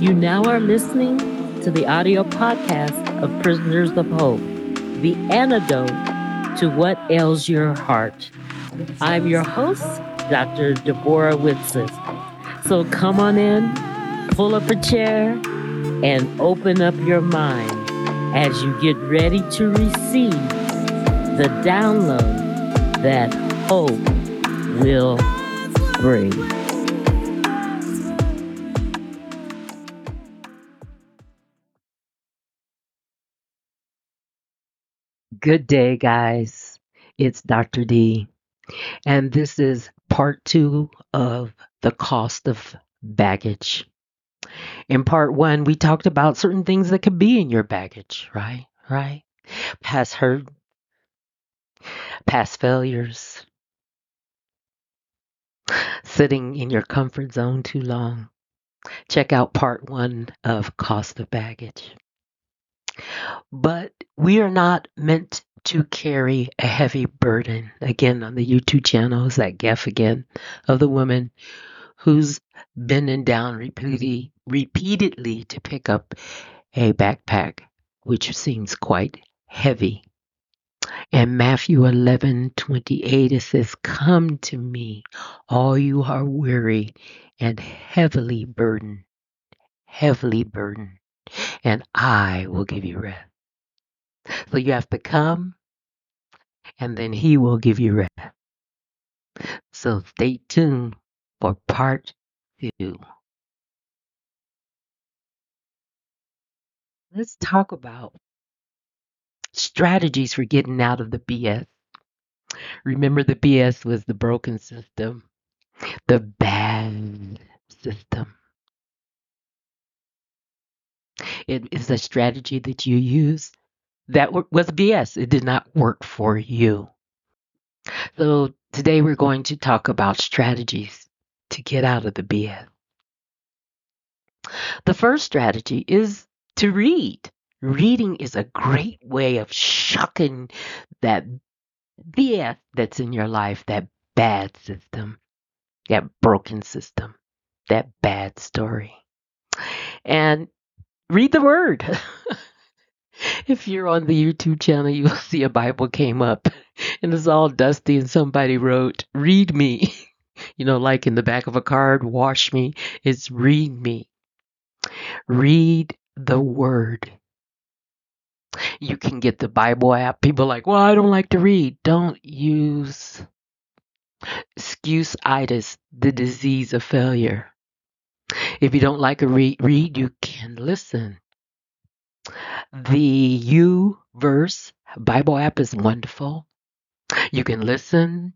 You now are listening to the audio podcast of Prisoners of Hope, the antidote to what ails your heart. I'm your host, Dr. Deborah Whitson. So come on in, pull up a chair, and open up your mind as you get ready to receive the download that hope will bring. Good day, guys. It's Dr. D, and this is part two of the cost of baggage. In part one, we talked about certain things that could be in your baggage, right? Right? Past hurt, past failures, sitting in your comfort zone too long. Check out part one of Cost of Baggage. But we are not meant to carry a heavy burden. Again, on the YouTube channel is that gif again of the woman who's bending down repeatedly, repeatedly to pick up a backpack, which seems quite heavy. And Matthew 11 28, it says, Come to me, all you are weary and heavily burdened, heavily burdened, and I will give you rest. So you have to come, and then He will give you rest. So stay tuned for part two. Let's talk about strategies for getting out of the BS. Remember, the BS was the broken system, the bad system. It is a strategy that you use that was BS. It did not work for you. So, today we're going to talk about strategies to get out of the BS. The first strategy is to read. Reading is a great way of shucking that BS that's in your life, that bad system, that broken system, that bad story. And read the word. if you're on the YouTube channel, you'll see a Bible came up and it's all dusty and somebody wrote, Read me. You know, like in the back of a card, wash me. It's read me. Read the word. You can get the Bible app. People like, well, I don't like to read. Don't use excuse-itis, the disease of failure. If you don't like to read, read, you can listen. Mm-hmm. The YouVersion Bible app is wonderful. You can listen,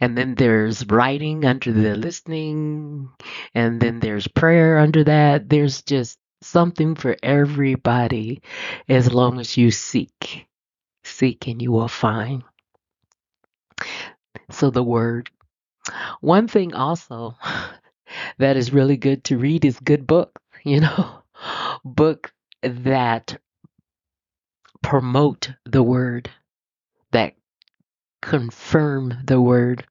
and then there's writing under the listening, and then there's prayer under that. There's just something for everybody as long as you seek. Seek and you will find. So, the word. One thing also that is really good to read is good books, you know, book that promote the word, that confirm the word.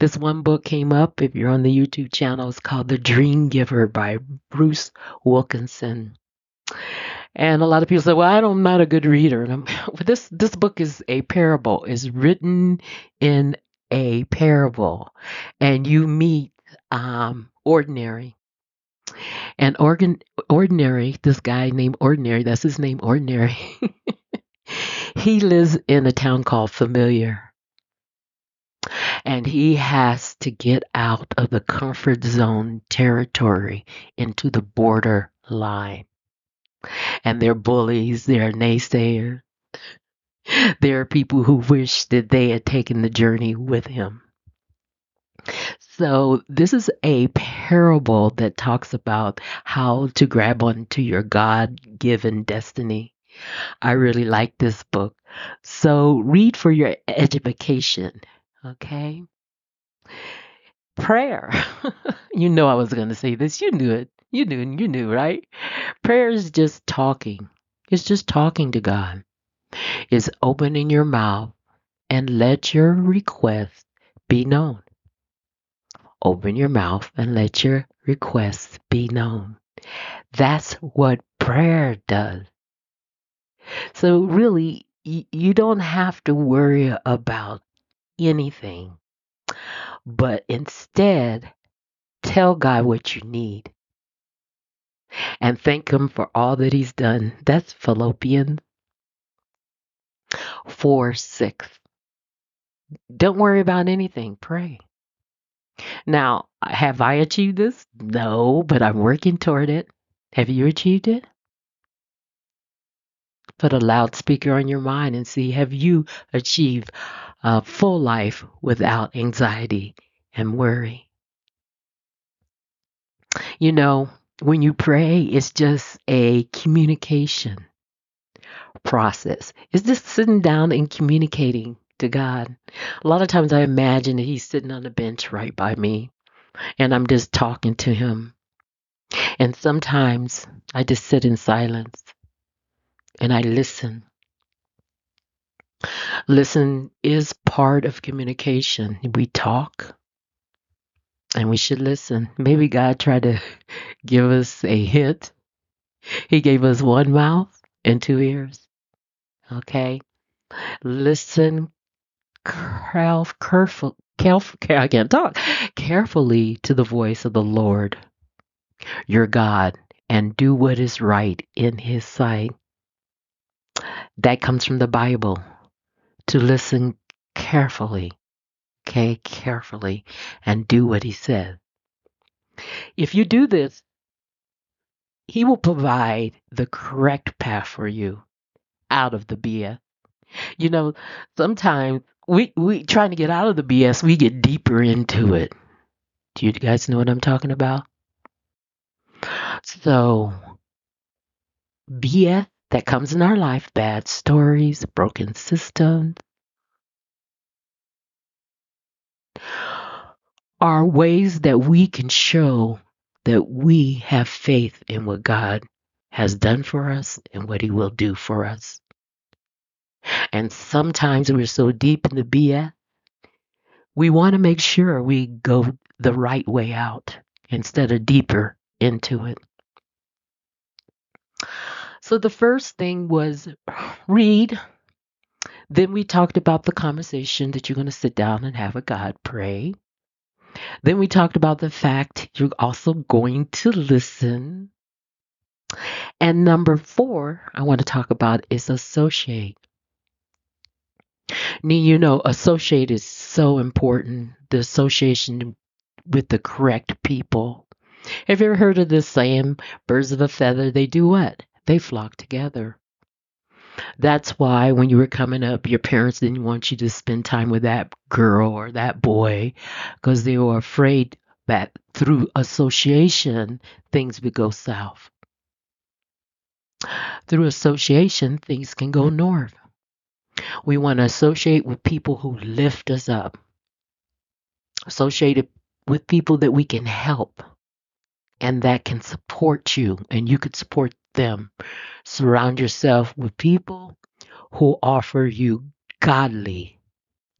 This one book came up, if you're on the YouTube channel, it's called The Dream Giver by Bruce Wilkinson. And a lot of people say, "Well, I don't, I'm not a good reader." And I'm, this this book is a parable. is written in a parable, and you meet um, ordinary. And organ, ordinary, this guy named Ordinary, that's his name, Ordinary. he lives in a town called Familiar and he has to get out of the comfort zone territory into the border line. And they're bullies, they're naysayers. There are people who wish that they had taken the journey with him. So, this is a parable that talks about how to grab onto your God given destiny. I really like this book. So, read for your edification. Okay. Prayer. you know I was going to say this. You knew it. You knew, you knew, right? Prayer is just talking. It's just talking to God. It's opening your mouth and let your request be known. Open your mouth and let your requests be known. That's what prayer does. So, really, you don't have to worry about anything, but instead tell God what you need and thank Him for all that He's done. That's Philippians 4 6. Don't worry about anything, pray. Now, uh, have I achieved this? No, but I'm working toward it. Have you achieved it? Put a loudspeaker on your mind and see have you achieved a full life without anxiety and worry? You know, when you pray, it's just a communication process. It's just sitting down and communicating to God. A lot of times I imagine that He's sitting on the bench right by me and I'm just talking to Him. And sometimes I just sit in silence and I listen. Listen is part of communication. We talk and we should listen. Maybe God tried to give us a hint. He gave us one mouth and two ears. Okay? Listen careful, careful, I can't talk, carefully to the voice of the Lord, your God, and do what is right in his sight. That comes from the Bible. To listen carefully, okay, carefully, and do what he says. If you do this, he will provide the correct path for you out of the BS. You know, sometimes we we trying to get out of the BS, we get deeper into it. Do you guys know what I'm talking about? So, BS that comes in our life, bad stories, broken systems, are ways that we can show that we have faith in what God has done for us and what He will do for us. And sometimes we're so deep in the BS, we want to make sure we go the right way out instead of deeper into it. So the first thing was read. Then we talked about the conversation that you're going to sit down and have a God pray. Then we talked about the fact you're also going to listen. And number four, I want to talk about is associate. You know, associate is so important. The association with the correct people. Have you ever heard of this saying, birds of a feather, they do what? They flock together. That's why when you were coming up, your parents didn't want you to spend time with that girl or that boy because they were afraid that through association, things would go south. Through association, things can go north. We want to associate with people who lift us up, associate with people that we can help and that can support you and you could support them. Surround yourself with people who offer you godly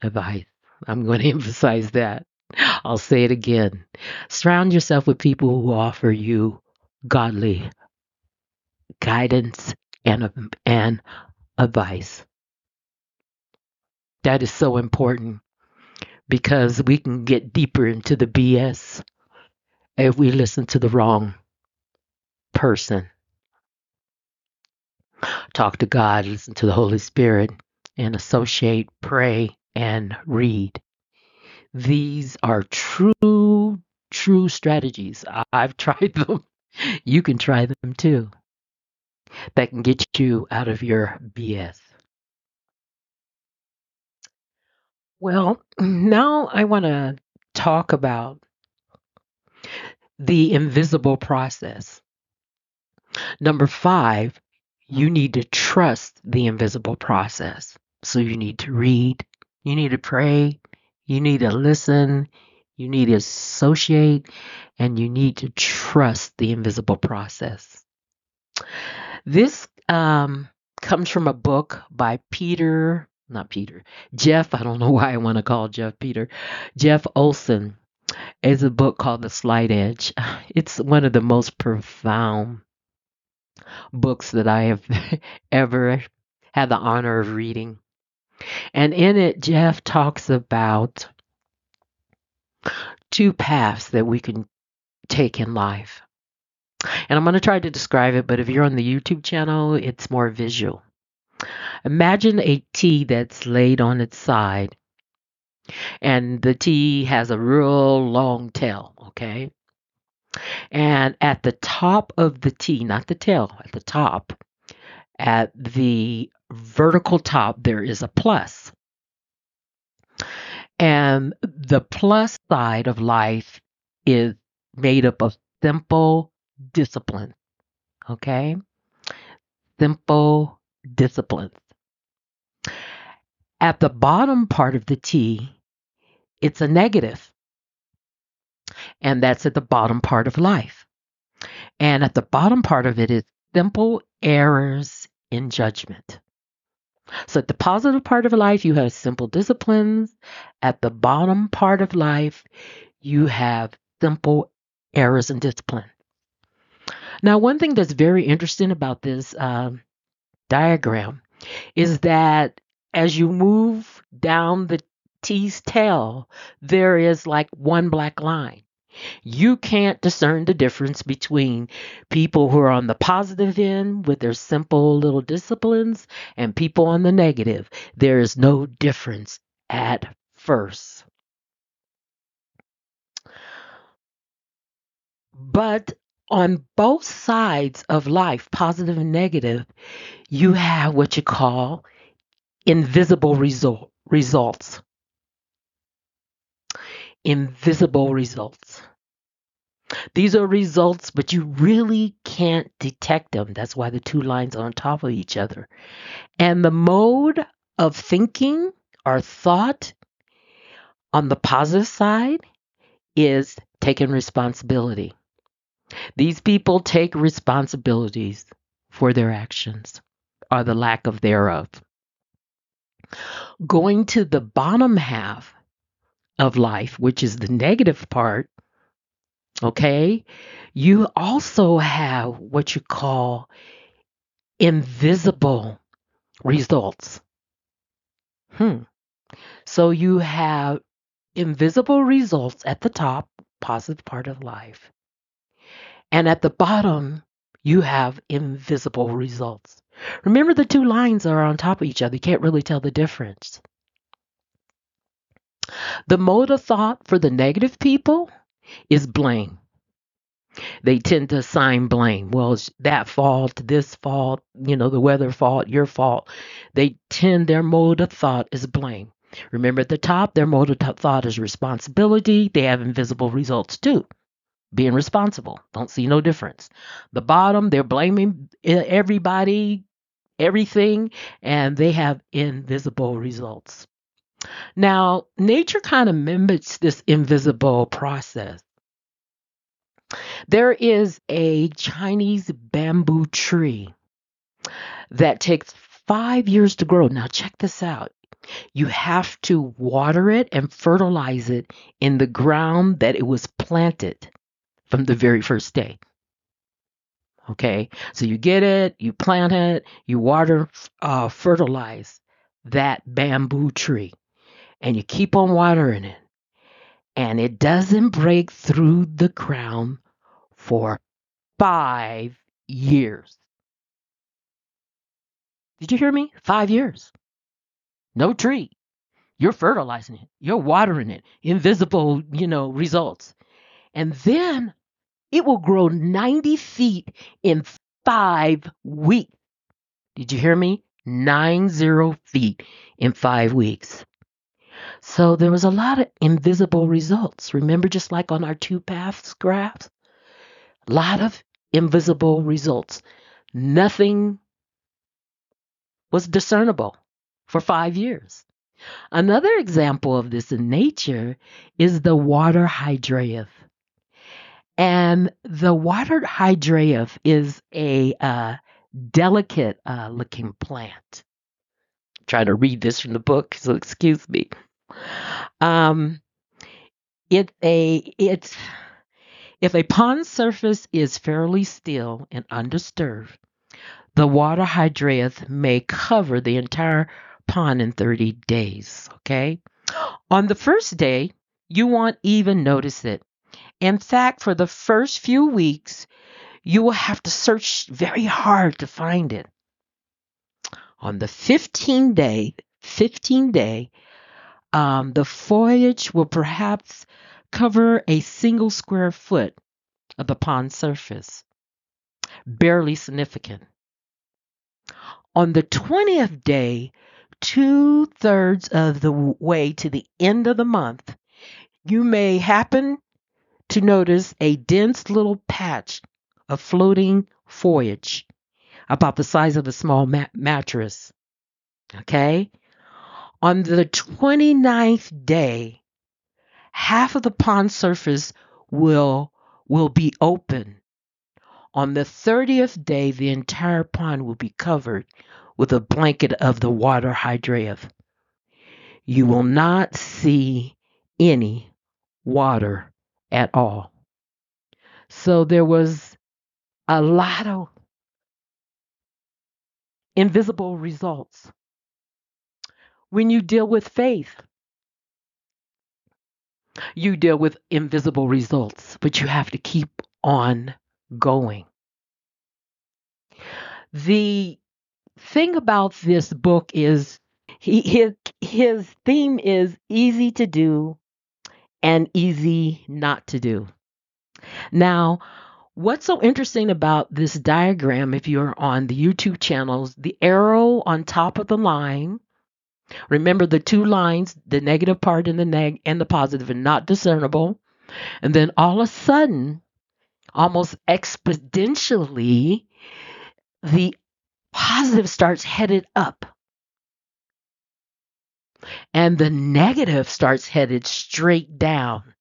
advice. I'm going to emphasize that. I'll say it again. Surround yourself with people who offer you godly guidance and, and advice. That is so important because we can get deeper into the BS if we listen to the wrong person. Talk to God, listen to the Holy Spirit, and associate, pray, and read. These are true, true strategies. I've tried them. You can try them too. That can get you out of your BS. Well, now I want to talk about the invisible process. Number five, you need to trust the invisible process. So you need to read, you need to pray, you need to listen, you need to associate, and you need to trust the invisible process. This um, comes from a book by Peter, not Peter, Jeff. I don't know why I want to call Jeff Peter, Jeff Olson. is a book called The Slight Edge. It's one of the most profound books that I have ever had the honor of reading. And in it, Jeff talks about two paths that we can take in life. And I'm going to try to describe it, but if you're on the YouTube channel, it's more visual. Imagine a T that's laid on its side, and the T has a real long tail, okay? And at the top of the T, not the tail, at the top, at the vertical top, there is a plus. And the plus side of life is made up of simple discipline. Okay? Simple disciplines. At the bottom part of the T, it's a negative, and that's at the bottom part of life. And at the bottom part of it is simple errors in judgment. So at the positive part of life, you have simple disciplines. At the bottom part of life, you have simple errors in discipline. Now, one thing that's very interesting about this uh, diagram is that as you move down the T's tail, there is like one black line. You can't discern the difference between people who are on the positive end with their simple little disciplines and people on the negative. There is no difference at first. But on both sides of life, positive and negative, you have what you call invisible result, results. Invisible results. These are results, but you really can't detect them. That's why the two lines are on top of each other. And the mode of thinking or thought on the positive side is taking responsibility. These people take responsibilities for their actions or the lack of thereof. Going to the bottom half of life, which is the negative part, okay, you also have what you call invisible results. Hmm. So you have invisible results at the top, positive part of life. And at the bottom, you have invisible results. Remember, the two lines are on top of each other. You can't really tell the difference. The mode of thought for the negative people is blame. They tend to assign blame. Well, it's that fault, this fault, you know, the weather fault, your fault. They tend, their mode of thought is blame. Remember at the top, their mode of thought is responsibility. They have invisible results too being responsible. Don't see no difference. The bottom, they're blaming everybody, everything, and they have invisible results. Now, nature kind of mimics this invisible process. There is a Chinese bamboo tree that takes five years to grow. Now, check this out. You have to water it and fertilize it in the ground that it was planted from the very first day. Okay, so you get it, you plant it, you water, uh, fertilize that bamboo tree, and you keep on watering it, and it doesn't break through the ground for five years. Did you hear me? Five years. No tree. You're fertilizing it. You're watering it. Invisible, you know, results. And then it will grow 90 feet in five weeks. Did you hear me? Nine zero feet in five weeks. So there was a lot of invisible results. Remember, just like on our two paths graphs? A lot of invisible results. Nothing was discernible for five years. Another example of this in nature is the water hydrangeas. And the water hydrangeas is a uh, delicate uh, looking plant. I'm trying to read this from the book, so excuse me. Um, It a it's if a pond surface is fairly still and undisturbed, the water hydrants may cover the entire pond in 30 days. Okay. On the first day, you won't even notice it. In fact, for the first few weeks, you will have to search very hard to find it. On the 15 day, 15 day, um, the foliage will perhaps cover a single square foot of the pond surface, barely significant. On the 20th day, two thirds of the way to the end of the month, you may happen to notice a dense little patch of floating foliage about the size of a small ma- mattress. Okay? On the 29th day, half of the pond surface will will be open. On the 30th day, the entire pond will be covered with a blanket of the water hydrant. You will not see any water at all. So there was a lot of invisible results. When you deal with faith, you deal with invisible results, but you have to keep on going. The thing about this book is he, his his theme is easy to do and easy not to do. Now, what's so interesting about this diagram if you're on the YouTube channels, the arrow on top of the line Remember the two lines, the negative part and the neg and the positive are not discernible. And then all of a sudden, almost exponentially, the positive starts headed up. And the negative starts headed straight down.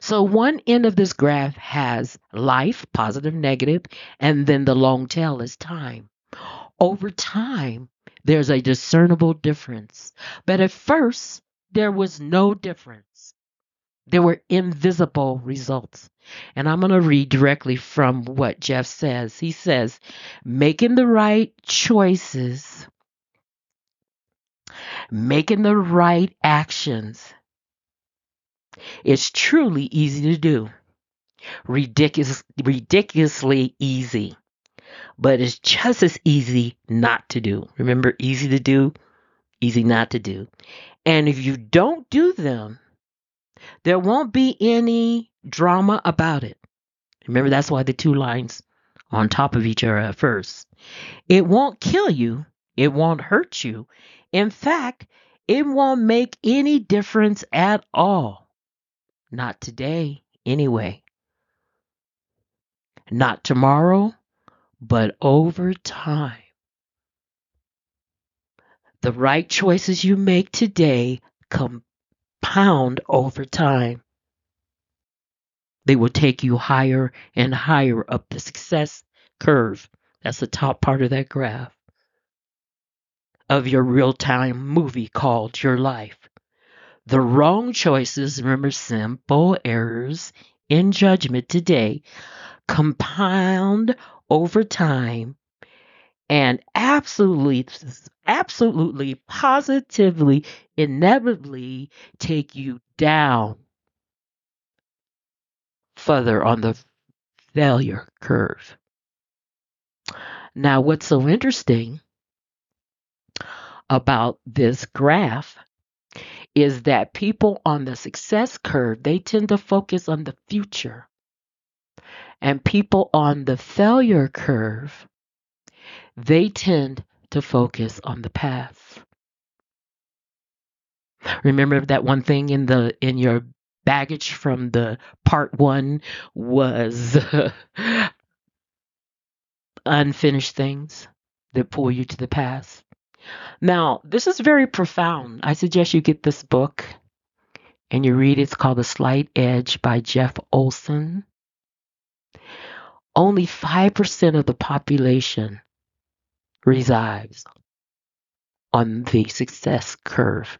So one end of this graph has life, positive, negative, and then the long tail is time. Over time, there's a discernible difference. But at first, there was no difference. There were invisible results. And I'm going to read directly from what Jeff says. He says, making the right choices, making the right actions is truly easy to do. Ridiculous, ridiculously easy but it's just as easy not to do. Remember, easy to do, easy not to do. And if you don't do them, there won't be any drama about it. Remember, that's why the two lines on top of each other at first. It won't kill you, it won't hurt you. In fact, it won't make any difference at all. Not today, anyway. Not tomorrow, but over time, the right choices you make today compound over time. They will take you higher and higher up the success curve. That's the top part of that graph of your real time movie called Your Life. The wrong choices, remember simple errors in judgment today, compound over time and absolutely absolutely positively inevitably take you down further on the failure curve. Now, what's so interesting about this graph is that people on the success curve, they tend to focus on the future and people on the failure curve, they tend to focus on the past. Remember that one thing in the in your baggage from the part 1 was unfinished things that pull you to the past. Now, this is very profound. I suggest you get this book and you read it. It's called The Slight Edge by Jeff Olson only 5% of the population resides on the success curve.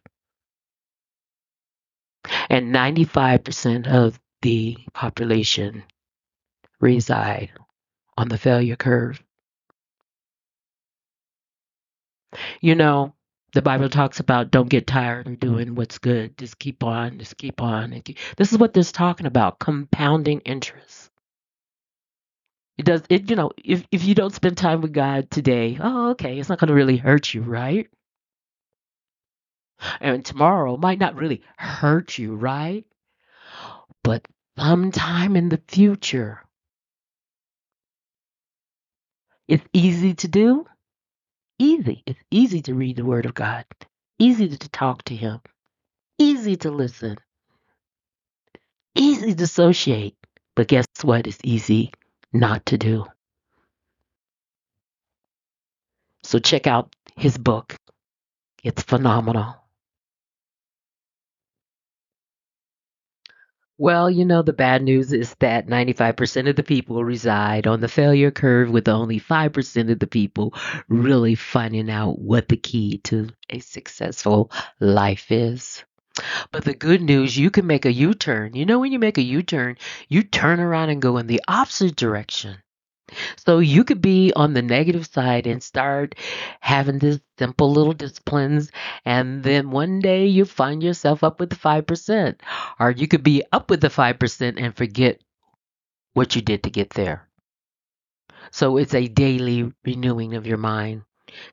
And 95% of the population reside on the failure curve. You know, the Bible talks about don't get tired of mm-hmm. doing what's good. Just keep on, just keep on. This is what this talking about compounding interest. It does it, you know, if, if you don't spend time with God today, oh, okay, it's not going to really hurt you, right? And tomorrow might not really hurt you, right? But sometime in the future, it's easy to do. Easy. It's easy to read the Word of God, easy to talk to Him, easy to listen, easy to associate. But guess what? It's easy not to do. So check out his book. It's phenomenal. Well, you know, the bad news is that 95% of the people reside on the failure curve, with only 5% of the people really finding out what the key to a successful life is. But the good news, you can make a U turn. You know, when you make a U turn, you turn around and go in the opposite direction. So you could be on the negative side and start having these simple little disciplines, and then one day you find yourself up with the 5%. Or you could be up with the 5% and forget what you did to get there. So it's a daily renewing of your mind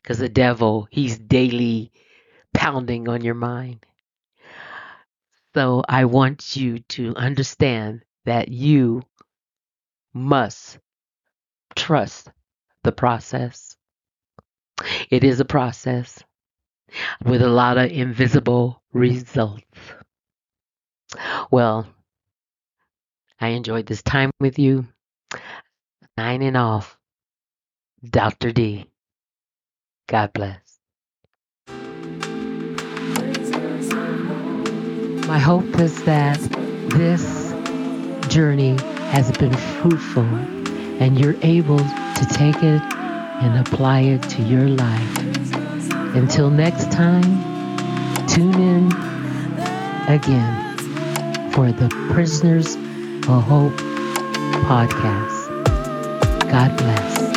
because the devil, he's daily pounding on your mind. So I want you to understand that you must trust the process. It is a process with a lot of invisible results. Well, I enjoyed this time with you. Signing off, Dr. D. God bless. My hope is that this journey has been fruitful and you're able to take it and apply it to your life. Until next time, tune in again for the Prisoners of Hope podcast. God bless.